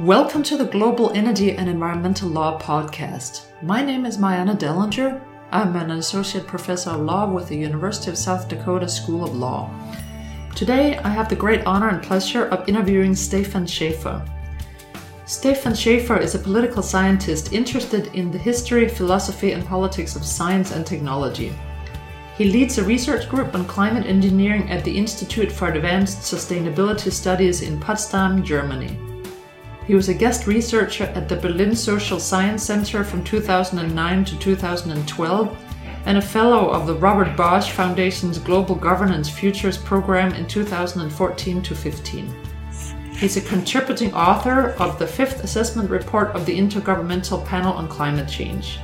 Welcome to the Global Energy and Environmental Law Podcast. My name is Myanna Dellinger. I'm an associate professor of law with the University of South Dakota School of Law. Today, I have the great honor and pleasure of interviewing Stefan Schaefer. Stefan Schaefer is a political scientist interested in the history, philosophy, and politics of science and technology. He leads a research group on climate engineering at the Institute for Advanced Sustainability Studies in Potsdam, Germany. He was a guest researcher at the Berlin Social Science Center from 2009 to 2012 and a fellow of the Robert Bosch Foundation's Global Governance Futures program in 2014 to 15. He's a contributing author of the fifth assessment report of the Intergovernmental Panel on Climate Change.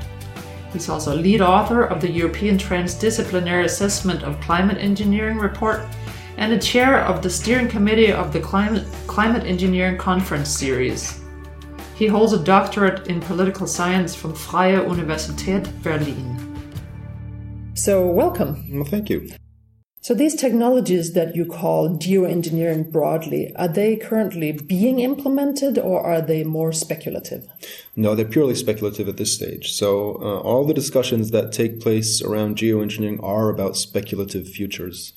He's also lead author of the European Transdisciplinary Assessment of Climate Engineering report and a chair of the steering committee of the Climate, Climate Engineering Conference series. He holds a doctorate in political science from Freie Universität Berlin. So, welcome. Well, thank you. So these technologies that you call geoengineering broadly, are they currently being implemented or are they more speculative? No, they're purely speculative at this stage. So uh, all the discussions that take place around geoengineering are about speculative futures.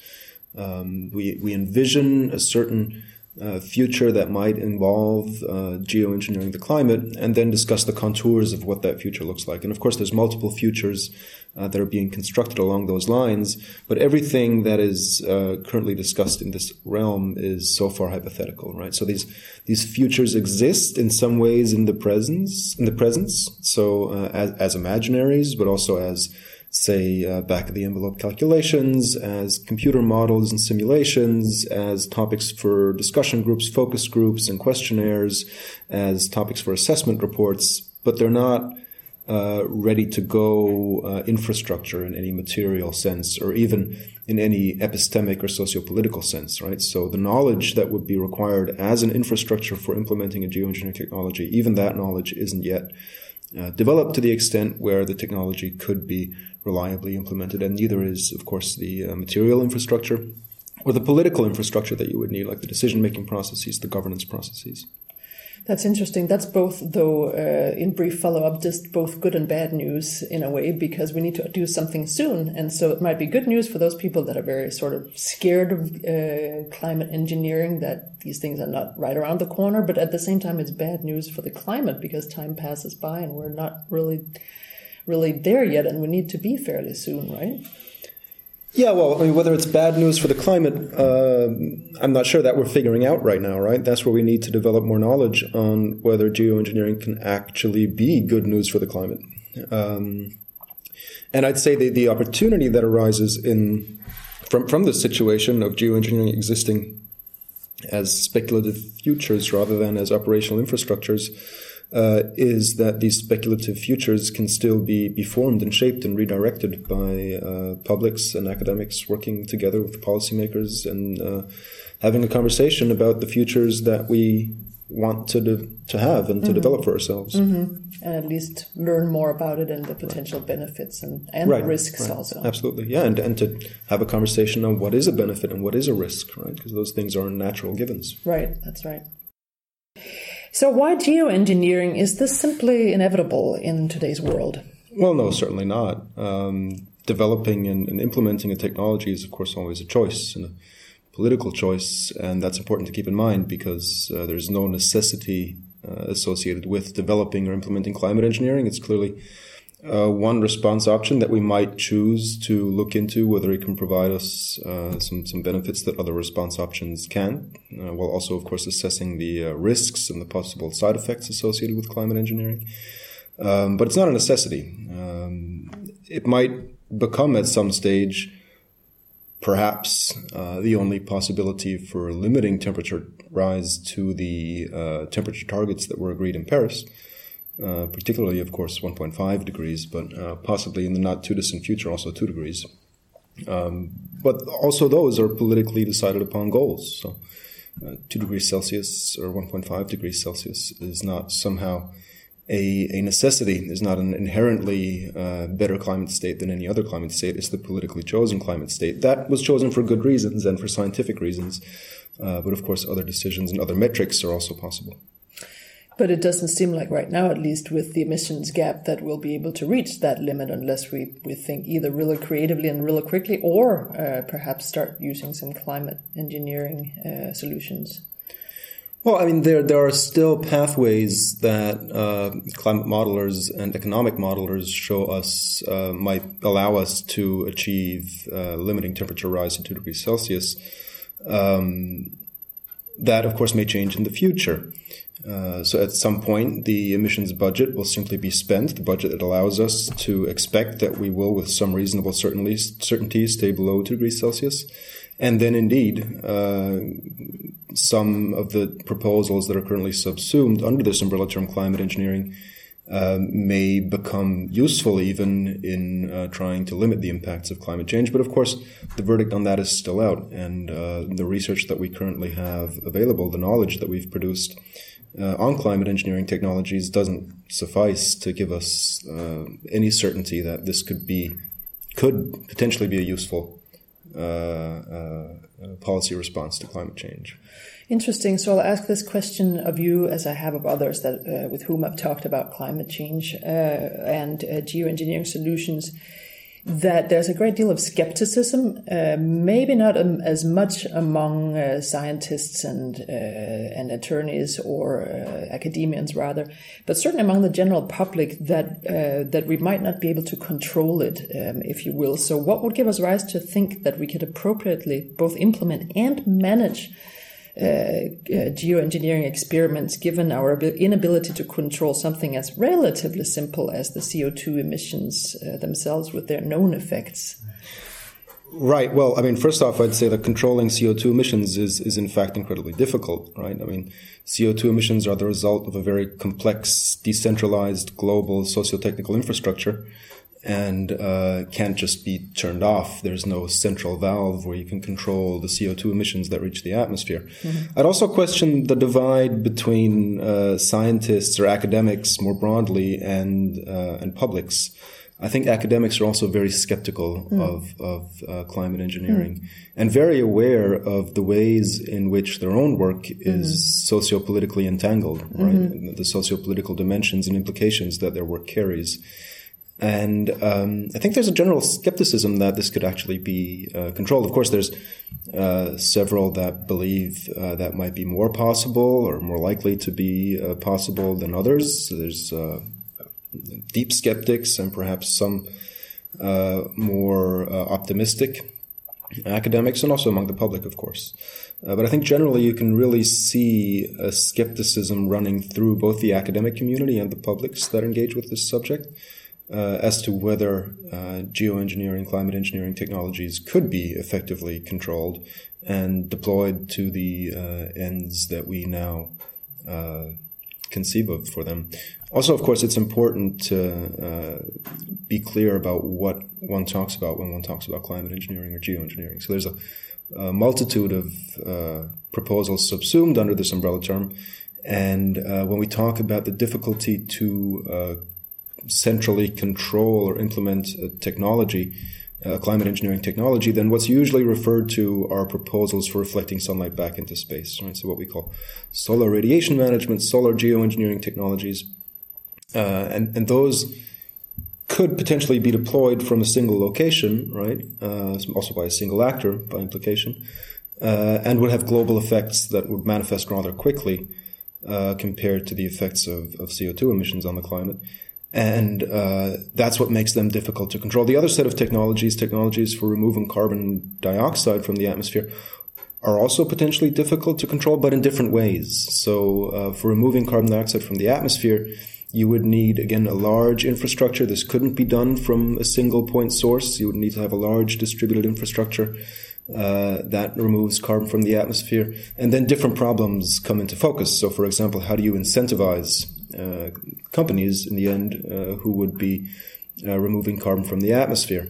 Um, we, we envision a certain uh, future that might involve uh, geoengineering the climate and then discuss the contours of what that future looks like. And of course, there's multiple futures uh, that are being constructed along those lines, but everything that is uh, currently discussed in this realm is so far hypothetical, right? So these these futures exist in some ways in the presence, in the presence, so uh, as, as imaginaries, but also as say, uh, back of the envelope calculations, as computer models and simulations, as topics for discussion groups, focus groups, and questionnaires, as topics for assessment reports, but they're not uh, ready to go uh, infrastructure in any material sense or even in any epistemic or socio-political sense, right? So the knowledge that would be required as an infrastructure for implementing a geoengineering technology, even that knowledge isn't yet uh, developed to the extent where the technology could be reliably implemented. And neither is, of course, the uh, material infrastructure or the political infrastructure that you would need, like the decision making processes, the governance processes. That's interesting. That's both, though, uh, in brief follow up, just both good and bad news in a way, because we need to do something soon. And so it might be good news for those people that are very sort of scared of uh, climate engineering, that these things are not right around the corner. But at the same time, it's bad news for the climate because time passes by and we're not really, really there yet. And we need to be fairly soon, right? Yeah, well, I mean, whether it's bad news for the climate, uh, I'm not sure that we're figuring out right now, right? That's where we need to develop more knowledge on whether geoengineering can actually be good news for the climate. Um, and I'd say the, the opportunity that arises in from from this situation of geoengineering existing as speculative futures rather than as operational infrastructures uh, is that these speculative futures can still be, be formed and shaped and redirected by uh, publics and academics working together with policymakers and uh, having a conversation about the futures that we want to de- to have and to mm-hmm. develop for ourselves. Mm-hmm. And at least learn more about it and the potential right. benefits and, and right. risks right. also. Absolutely, yeah, and, and to have a conversation on what is a benefit and what is a risk, right? Because those things are natural givens. Right, that's right. So, why geoengineering? Is this simply inevitable in today's world? Well, no, certainly not. Um, developing and, and, implementing a technology is, of course, always a choice and a political choice, and that's important to keep in mind because uh, there's no necessity uh, associated with developing or implementing climate engineering. It's clearly uh, one response option that we might choose to look into whether it can provide us uh, some some benefits that other response options can, uh, while also, of course, assessing the uh, risks and the possible side effects associated with climate engineering. Um, but it's not a necessity. Um, it might become at some stage, perhaps, uh, the only possibility for limiting temperature rise to the uh, temperature targets that were agreed in Paris. Uh, particularly, of course, 1.5 degrees, but uh, possibly in the not too distant future, also 2 degrees. Um, but also, those are politically decided upon goals. So, uh, 2 degrees Celsius or 1.5 degrees Celsius is not somehow a, a necessity, is not an inherently uh, better climate state than any other climate state. It's the politically chosen climate state. That was chosen for good reasons and for scientific reasons. Uh, but of course, other decisions and other metrics are also possible. But it doesn't seem like right now, at least with the emissions gap, that we'll be able to reach that limit unless we, we think either really creatively and really quickly or uh, perhaps start using some climate engineering uh, solutions. Well, I mean, there there are still pathways that uh, climate modelers and economic modelers show us uh, might allow us to achieve uh, limiting temperature rise to two degrees Celsius. Um, that, of course, may change in the future. Uh, so at some point, the emissions budget will simply be spent, the budget that allows us to expect that we will, with some reasonable certainty, certainty stay below 2 degrees Celsius. And then indeed, uh, some of the proposals that are currently subsumed under this umbrella term climate engineering uh, may become useful even in uh, trying to limit the impacts of climate change. But of course, the verdict on that is still out. And uh, the research that we currently have available, the knowledge that we've produced uh, on climate engineering technologies doesn't suffice to give us uh, any certainty that this could be, could potentially be a useful policy response to climate change. Interesting. So I'll ask this question of you, as I have of others that uh, with whom I've talked about climate change uh, and uh, geoengineering solutions. That there's a great deal of skepticism, uh, maybe not um, as much among uh, scientists and uh, and attorneys or academians, rather, but certainly among the general public that that we might not be able to control it, um, if you will. So, what would give us rise to think that we could appropriately both implement and manage? Uh, geoengineering experiments, given our inability to control something as relatively simple as the CO2 emissions uh, themselves with their known effects? Right. Well, I mean, first off, I'd say that controlling CO2 emissions is, is in fact incredibly difficult, right? I mean, CO2 emissions are the result of a very complex, decentralized, global socio-technical infrastructure and uh, can't just be turned off. There's no central valve where you can control the CO2 emissions that reach the atmosphere. Mm-hmm. I'd also question the divide between uh, scientists or academics more broadly and uh, and publics. I think academics are also very skeptical mm. of of uh, climate engineering mm. and very aware of the ways in which their own work is mm. socio-politically entangled, right? Mm-hmm. The socio-political dimensions and implications that their work carries. And um, I think there's a general skepticism that this could actually be uh, controlled. Of course, there's uh, several that believe uh, that might be more possible or more likely to be uh, possible than others. So there's uh, deep skeptics and perhaps some uh, more optimistic academics and also among the public, of course. but I think generally you can really see a skepticism running through both the academic community and the publics that engage with this subject uh, as to whether uh, geoengineering, climate engineering technologies could be effectively controlled and deployed to the uh, ends that we now uh, conceive of for them. Also, of course, it's important to uh, be clear about what one talks about when one talks about climate engineering or geoengineering. So there's a, a multitude of uh, proposals subsumed under this umbrella term. And when we talk about the difficulty to centrally control or implement a technology, uh, climate engineering technology, then what's usually referred to are proposals for reflecting sunlight back into space, right? So what we call solar radiation management, solar geoengineering technologies, uh, and and those could potentially be deployed from a single location, right? Uh, also by a single actor, by implication, uh, and would have global effects that would manifest rather quickly uh, compared to the effects of, of CO2 emissions on the climate. And uh, that's what makes them difficult to control. The other set of technologies, technologies for removing carbon dioxide from the atmosphere, are also potentially difficult to control, but in different ways. So, uh, for removing carbon dioxide from the atmosphere, you would need, again, a large infrastructure. This couldn't be done from a single point source. You would need to have a large distributed infrastructure uh, that removes carbon from the atmosphere. And then different problems come into focus. So, for example, how do you incentivize companies in the end uh, who would be uh, removing carbon from the atmosphere.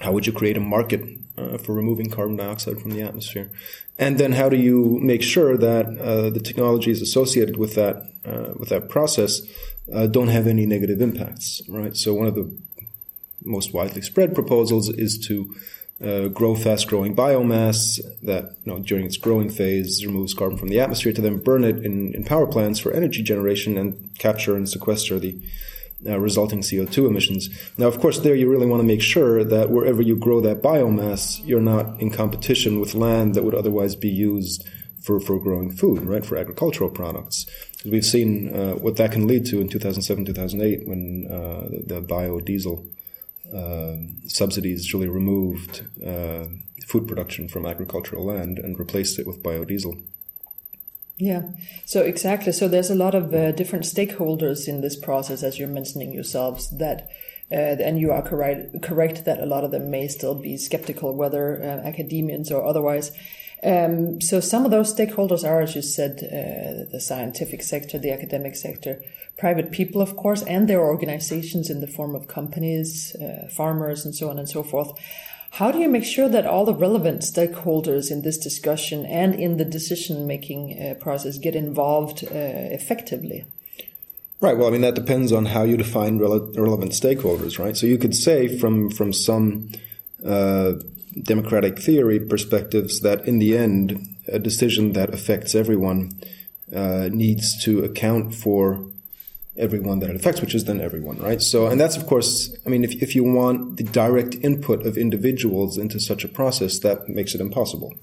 How would you create a market uh, for removing carbon dioxide from the atmosphere? And then how do you make sure that uh, the technologies associated with that with that process don't have any negative impacts? Right. So one of the most widely spread proposals is to uh, grow fast growing biomass that you know, during its growing phase removes carbon from the atmosphere to then burn it in, in power plants for energy generation and capture and sequester the uh, resulting CO2 emissions. Now, of course, there you really want to make sure that wherever you grow that biomass, you're not in competition with land that would otherwise be used for, for growing food, right, for agricultural products. We've seen uh, what that can lead to in 2007, 2008 when uh, the, the biodiesel subsidies really removed uh, food production from agricultural land and replaced it with biodiesel. Yeah, so exactly. So there's a lot of uh, different stakeholders in this process, as you're mentioning yourselves, that uh, and you are correct, correct that a lot of them may still be skeptical, whether uh, academians or otherwise. Um, so some of those stakeholders are, as you said, uh, the scientific sector, the academic sector, private people, of course, and their organizations in the form of companies, uh, farmers, and so on and so forth. How do you make sure that all the relevant stakeholders in this discussion and in the decision making uh, process get involved uh, effectively? Right. Well, I mean that depends on how you define rele- relevant stakeholders, right? So you could say from from some uh, democratic theory perspectives that in the end, a decision that affects everyone uh, needs to account for everyone that it affects, which is then everyone, right? So, and that's of course, I mean, if, if you want the direct input of individuals into such a process, that makes it impossible.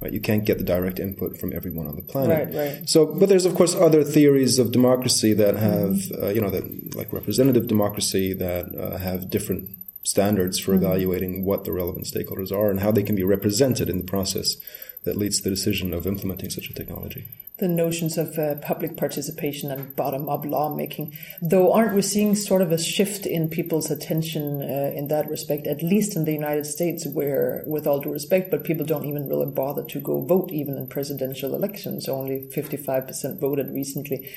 Right? You can't get the direct input from everyone on the planet. Right, right. So, but there's of course other theories of democracy that have, uh, you know, that like representative democracy that uh, have different standards for mm-hmm. evaluating what the relevant stakeholders are and how they can be represented in the process that leads to the decision of implementing such a technology the notions of uh, public participation and bottom up lawmaking. Though, aren't we seeing sort of a shift in people's attention uh, in that respect, at least in the United States, where, with all due respect, but people don't even really bother to go vote even in presidential elections? Only 55% voted recently.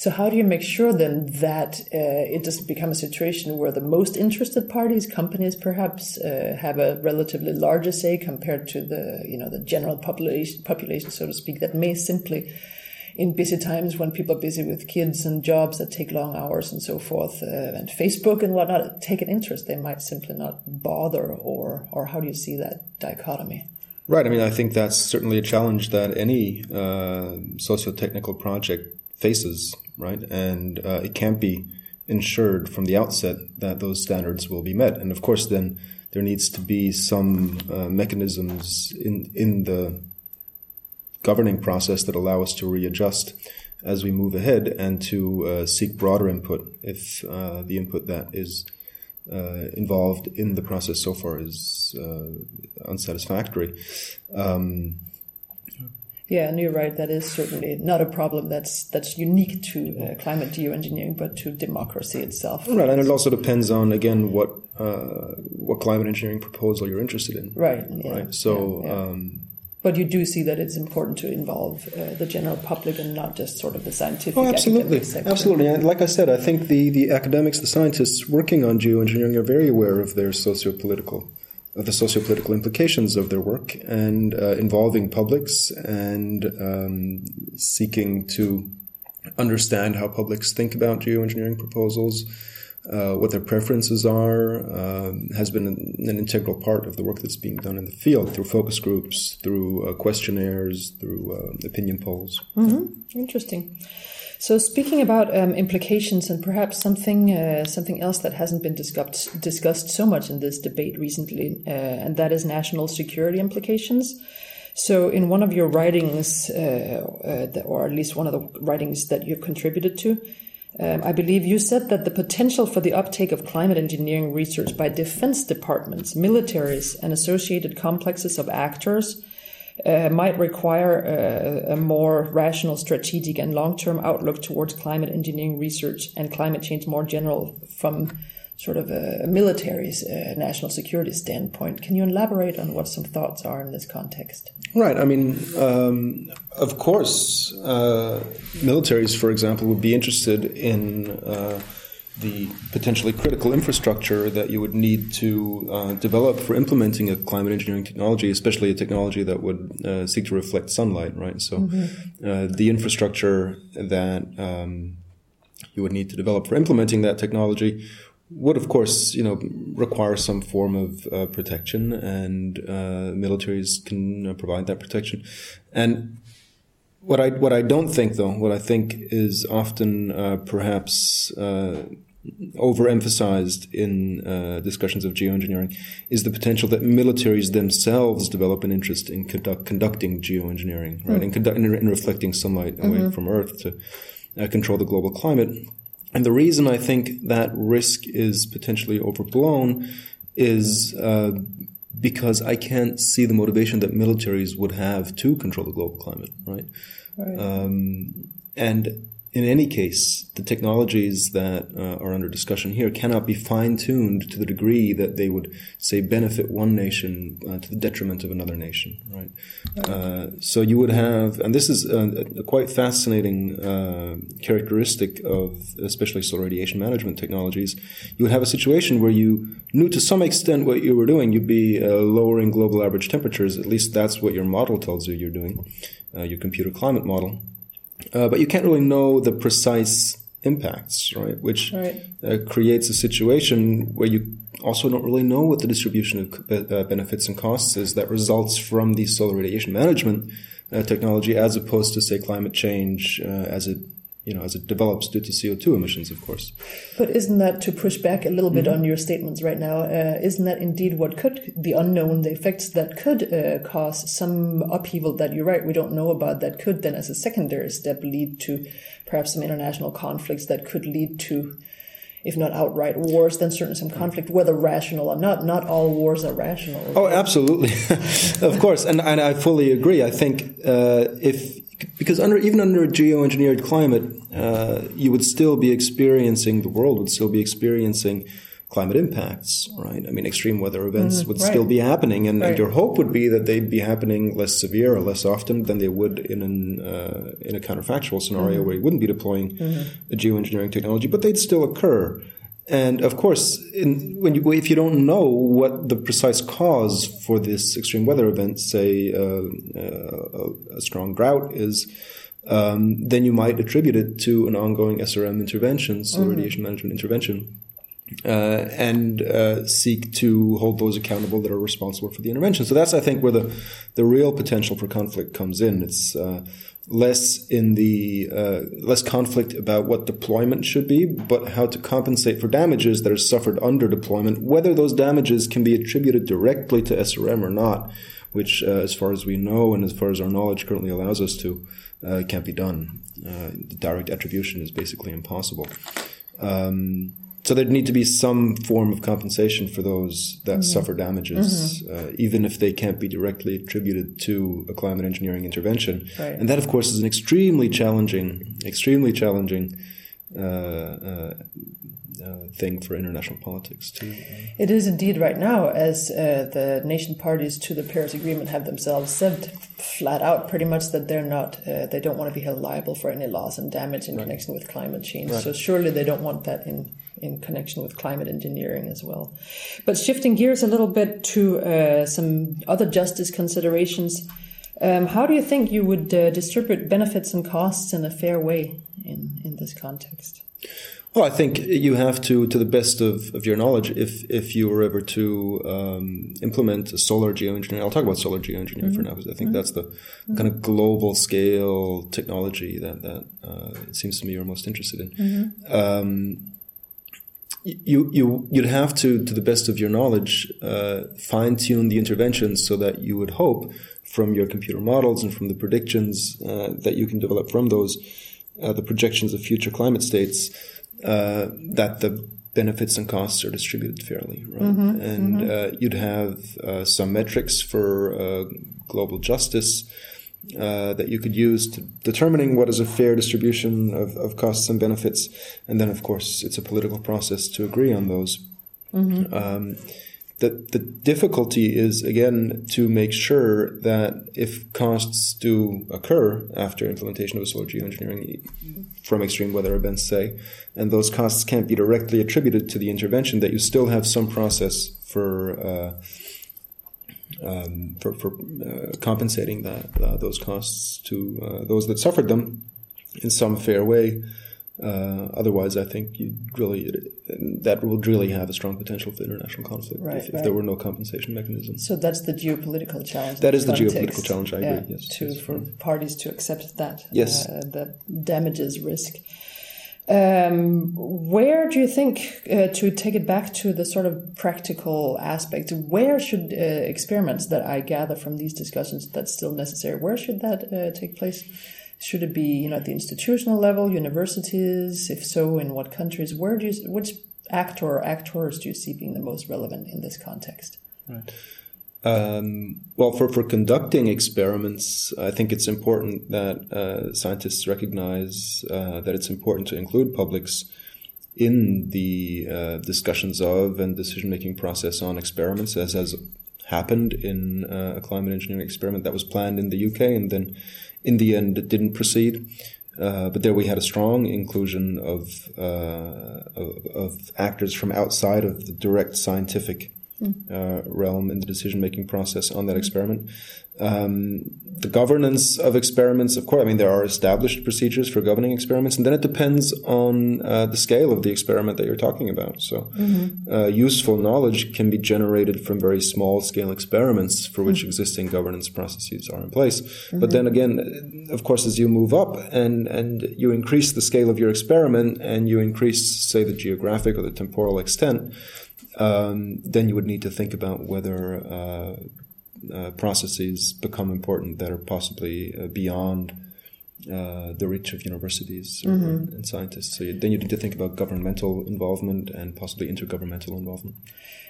So, how do you make sure then that uh, it doesn't become a situation where the most interested parties, companies perhaps, uh, have a relatively larger say compared to the, you know, the general population, population, so to speak, that may simply in busy times when people are busy with kids and jobs that take long hours and so forth, uh, and Facebook and whatnot, take an interest, they might simply not bother. Or, or how do you see that dichotomy? Right. I mean, I think that's certainly a challenge that any uh, socio-technical project faces, right? And uh, it can't be ensured from the outset that those standards will be met. And of course, then there needs to be some uh, mechanisms in in the governing process that allow us to readjust as we move ahead and to uh, seek broader input if uh, the input that is uh, involved in the process so far is uh, unsatisfactory. Um, yeah, and you're right. That is certainly not a problem that's that's unique to uh, climate geoengineering, but to democracy itself. Right, and it also depends on again what uh, what climate engineering proposal you're interested in. Right. Yeah, right. So. Yeah, yeah. Um, but you do see that it's important to involve uh, the general public and not just sort of the scientific. Oh, absolutely, absolutely. And like I said, I think the the academics, the scientists working on geoengineering, are very aware of their socio-political, of the socio-political implications of their work and uh, involving publics and um, seeking to understand how publics think about geoengineering proposals uh, what their preferences are, uh, has been an, integral part of the work that's being done in the field through focus groups, through uh, questionnaires, through uh, opinion polls. Mm-hmm. Interesting. So, speaking about um, implications and perhaps something uh, something else that hasn't been discussed discussed so much in this debate recently, uh, and that is national security implications. So, in one of your writings, or at least one of the writings that you've contributed to, um, I believe you said that the potential for the uptake of climate engineering research by defense departments, militaries, and associated complexes of actors uh, might require a, a, more rational, strategic, and long term outlook towards climate engineering research and climate change more general from sort of a, military's uh, national security standpoint. Can you elaborate on what some thoughts are in this context? Right. I mean, um, of course, uh, militaries, for example, would be interested in uh, the potentially critical infrastructure that you would need to uh, develop for implementing a climate engineering technology, especially a technology that would uh, seek to reflect sunlight. Right. So, mm-hmm. Uh, the infrastructure that um, you would need to develop for implementing that technology would of course you know require some form of uh, protection, and uh, militaries can uh, provide that protection. And what I what I don't think though, what I think is often uh, perhaps uh, overemphasized in uh, discussions of geoengineering is the potential that militaries themselves develop an interest in conduct, conducting geoengineering, right, mm. and, conduct, in, reflecting sunlight away mm-hmm. from Earth to control the global climate. And the reason I think that risk is potentially overblown is uh, because I can't see the motivation that militaries would have to control the global climate, right? right. Um, and in any case, the technologies that uh, are under discussion here cannot be fine tuned to the degree that they would, say, benefit one nation uh, to the detriment of another nation, right? Uh, so you would have, and this is a, a quite fascinating uh, characteristic of especially solar radiation management technologies. You would have a situation where you knew to some extent what you were doing. You'd be uh, lowering global average temperatures. At least that's what your model tells you you're doing, uh, your computer climate model. Uh, but you can't really know the precise impacts, right? Which right. Uh, creates a situation where you also don't really know what the distribution of uh, benefits and costs is that results from the solar radiation management uh, technology, as opposed to say climate change uh, as it you know, as it develops due to CO2 emissions, of course. But isn't that to push back a little bit mm-hmm. on your statements right now? Uh, isn't that indeed what could the unknown, the effects that could uh, cause some upheaval that you're right we don't know about that could then, as a secondary step, lead to perhaps some international conflicts that could lead to if not outright wars, then certainly some conflict, whether rational or not. Not all wars are rational. Oh, absolutely, of course, and and I fully agree. I think uh, if because under even under a geoengineered climate, uh, you would still be experiencing the world would still be experiencing climate impacts, right? I mean, extreme weather events mm, would right. still be happening, and, right. and, your hope would be that they'd be happening less severe or less often than they would in an uh, in a counterfactual scenario mm-hmm. where you wouldn't be deploying mm-hmm. a geoengineering technology, but they'd still occur. And of course, in, when you, if you don't know what the precise cause for this extreme weather event, say uh, uh, a strong drought, is, um, then you might attribute it to an ongoing SRM intervention, so mm-hmm. radiation management intervention, uh, and uh, seek to hold those accountable that are responsible for the intervention. So that's, I think, where the the real potential for conflict comes in. It's uh, less in the uh, less conflict about what deployment should be, but how to compensate for damages that are suffered under deployment, whether those damages can be attributed directly to SRM or not, which, uh, as far as we know and as far as our knowledge currently allows us to, uh, can't be done. The direct attribution is basically impossible. Um, so there'd need to be some form of compensation for those that mm-hmm. suffer damages, mm-hmm. uh, even if they can't be directly attributed to a climate engineering intervention. Right. And that, of course, is an extremely challenging, extremely challenging uh, uh, uh thing for international politics too. It is indeed right now, as uh, the nation parties to the Paris Agreement have themselves said flat out, pretty much that they're not, uh, they don't want to be held liable for any loss and damage in right. connection with climate change. Right. So surely they don't want that in in connection with climate engineering as well. But shifting gears a little bit to uh, some other justice considerations, um, how do you think you would uh, distribute benefits and costs in a fair way in, in this context? Well, I think you have to, to the best of, of your knowledge, if if you were ever to um, implement a solar geoengineering. I'll talk about solar geoengineering mm-hmm. for now because I think mm-hmm. that's the mm-hmm. kind of global scale technology that that uh, it seems to me you're most interested in. Mm-hmm. Um, you you you'd have to, to the best of your knowledge, uh, fine tune the interventions so that you would hope from your computer models and from the predictions uh, that you can develop from those, uh, the projections of future climate states, uh, that the benefits and costs are distributed fairly, right? Mm-hmm, and mm-hmm. Uh, you'd have uh, some metrics for global justice uh, that you could use to determining what is a fair distribution of, of costs and benefits. And then, of course, it's a political process to agree on those. Mm-hmm. Um, the, the difficulty is, again, to make sure that if costs do occur after implementation of a solar geoengineering from extreme weather events, say, and those costs can't be directly attributed to the intervention, that you still have some process for uh, um, for, for uh, compensating that uh, those costs to uh, those that suffered them in some fair way. Uh, otherwise, I think you really that would really have a strong potential for international conflict right, if, if there were no compensation mechanism. So that's the geopolitical challenge. That is the context. geopolitical challenge. I yeah, agree. Yes, to yes. for parties to accept that. Yes. uh, that damages risk. Um, where do you think, uh, to take it back to the sort of practical aspect, where should uh, experiments that I gather from these discussions that's still necessary, where should that uh, take place? Should it be, you know, at the institutional level, universities? If so, in what countries? Where do you, which actor or actors do you see being the most relevant in this context? Right. Um, well, for, for conducting experiments, I think it's important that uh, scientists recognize uh, that it's important to include publics in the uh, discussions of and decision making process on experiments, as has happened in uh, a climate engineering experiment that was planned in the UK and then in the end it didn't proceed. Uh, but there we had a strong inclusion of, uh, of, of actors from outside of the direct scientific uh, realm in the decision making process on that experiment. Um, the governance of experiments, of course, I mean, there are established procedures for governing experiments, and then it depends on uh, the scale of the experiment that you're talking about. So, uh, useful knowledge can be generated from very small scale experiments for which existing governance processes are in place. But then again, of course, as you move up and, and you increase the scale of your experiment and you increase, say, the geographic or the temporal extent, um, then you would need to think about whether uh, uh, processes become important that are possibly uh, beyond uh, the reach of universities or, and scientists. So you, then you need to think about governmental involvement and possibly intergovernmental involvement.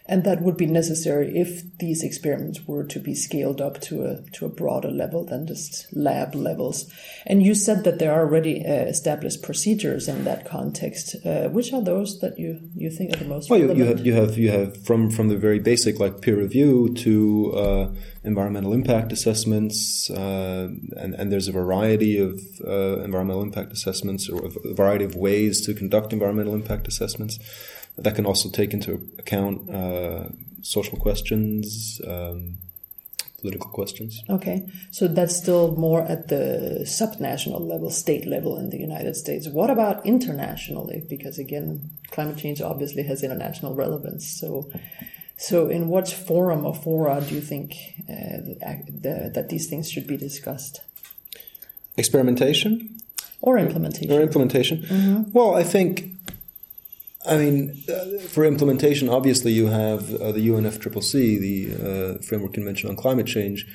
And that would be necessary if these experiments were to be scaled up to a to a broader level than just lab levels. And you said that there are already uh, established procedures in that context. Uh, which are those that you, you think are the most Well, you, you have you have you have from from the very basic like peer review to uh, environmental impact assessments, uh, and and there's a variety of uh, environmental impact assessments or a variety of ways to conduct environmental impact assessments. That can also take into account uh, social questions, um, political questions. Okay, so that's still more at the subnational level, state level in the United States. What about internationally? Because again, climate change obviously has international relevance. So, so in what forum or fora do you think uh, the, the, that these things should be discussed Experimentation or implementation? or implementation. Well, I think. I mean, uh, for implementation, obviously you have uh, the UNFCCC, the uh, Framework Convention on Climate Change,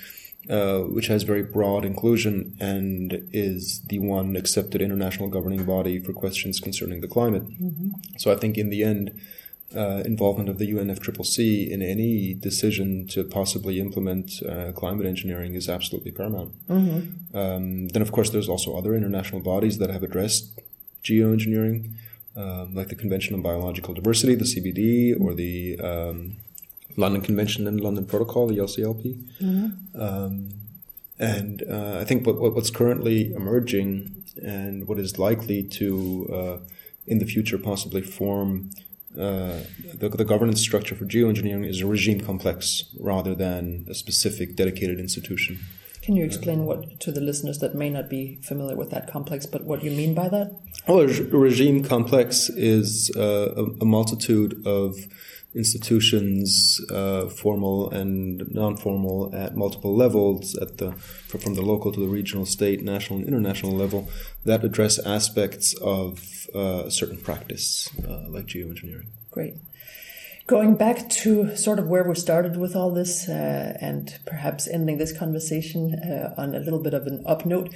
uh, which has very broad inclusion and is the one accepted international governing body for questions concerning the climate. So I think in the end, uh, involvement of the UNFCCC in any decision to possibly implement uh, climate engineering is absolutely paramount. Um, then, of course, there's also other international bodies that have addressed geoengineering, um, like the Convention on Biological Diversity, the CBD, or the um, London Convention and London Protocol, the LCLP. Um, and uh, I think what, what's currently emerging and what is likely to, uh, in the future, possibly form uh, the, the governance structure for geoengineering is a regime complex rather than a specific dedicated institution. Can you explain what to the listeners that may not be familiar with that complex, but what you mean by that? Well, a regime complex is uh, a, multitude of institutions, uh, formal and non-formal, at multiple levels, at the from the local to the regional, state, national, and international level, that address aspects of uh, a certain practice, uh, like geoengineering. Great. Going back to sort of where we started with all this, uh, and perhaps ending this conversation uh, on a little bit of an up note,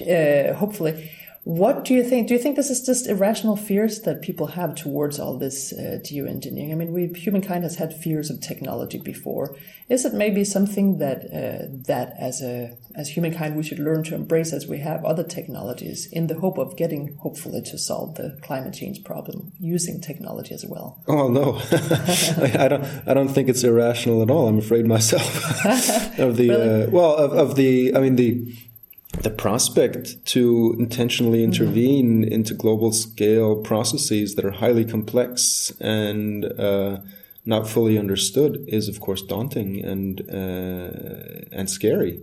uh, hopefully. What do you think? Do you think this is just irrational fears that people have towards all this uh, geoengineering? I mean, we humankind has had fears of technology before. Is it maybe something that uh, that as a as humankind we should learn to embrace as we have other technologies in the hope of getting hopefully to solve the climate change problem using technology as well? Oh no, I, don't. I don't think it's irrational at all. I'm afraid myself of the Really? uh, well of, of the. I mean the the prospect to intentionally intervene into global scale processes that are highly complex and uh, not fully understood is of course daunting and uh, and scary.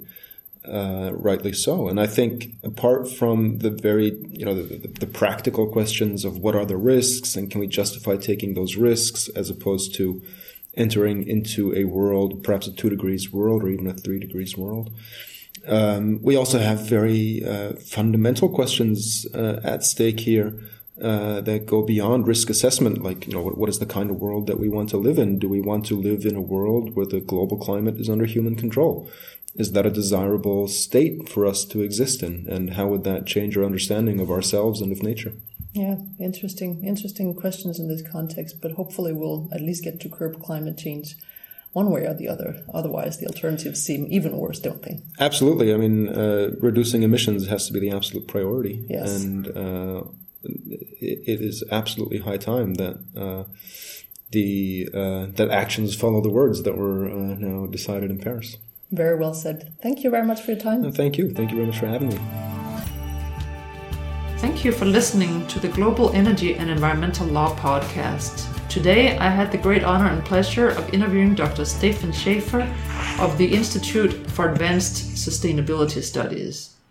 uh, rightly so. And I think apart from the very, you know, the, the, the, practical questions of what are the risks and can we justify taking those risks as opposed to entering into a world, perhaps a two degrees world or even a three degrees world. Um, we also have very uh, fundamental questions uh, at stake here uh, that go beyond risk assessment. Like, you know, what, what is the kind of world that we want to live in? Do we want to live in a world where the global climate is under human control? is that a desirable state for us to exist in? And how would that change our understanding of ourselves and of nature? Yeah, interesting, interesting questions in this context, but hopefully we'll at least get to curb climate change one way or the other. Otherwise, the alternatives seem even worse, don't they? Absolutely. I mean, uh, reducing emissions has to be the absolute priority. Yes. And uh, it, it is absolutely high time that. Uh, the uh, that actions follow the words that were uh, now decided in Paris. Very well said. Thank you very much for your time. And thank you. Thank you very much for having me. Thank you for listening to the Global Energy and Environmental Law podcast. Today, I had the great honor and pleasure of interviewing Dr. Stefan Schaefer of the Institute for Advanced Sustainability Studies.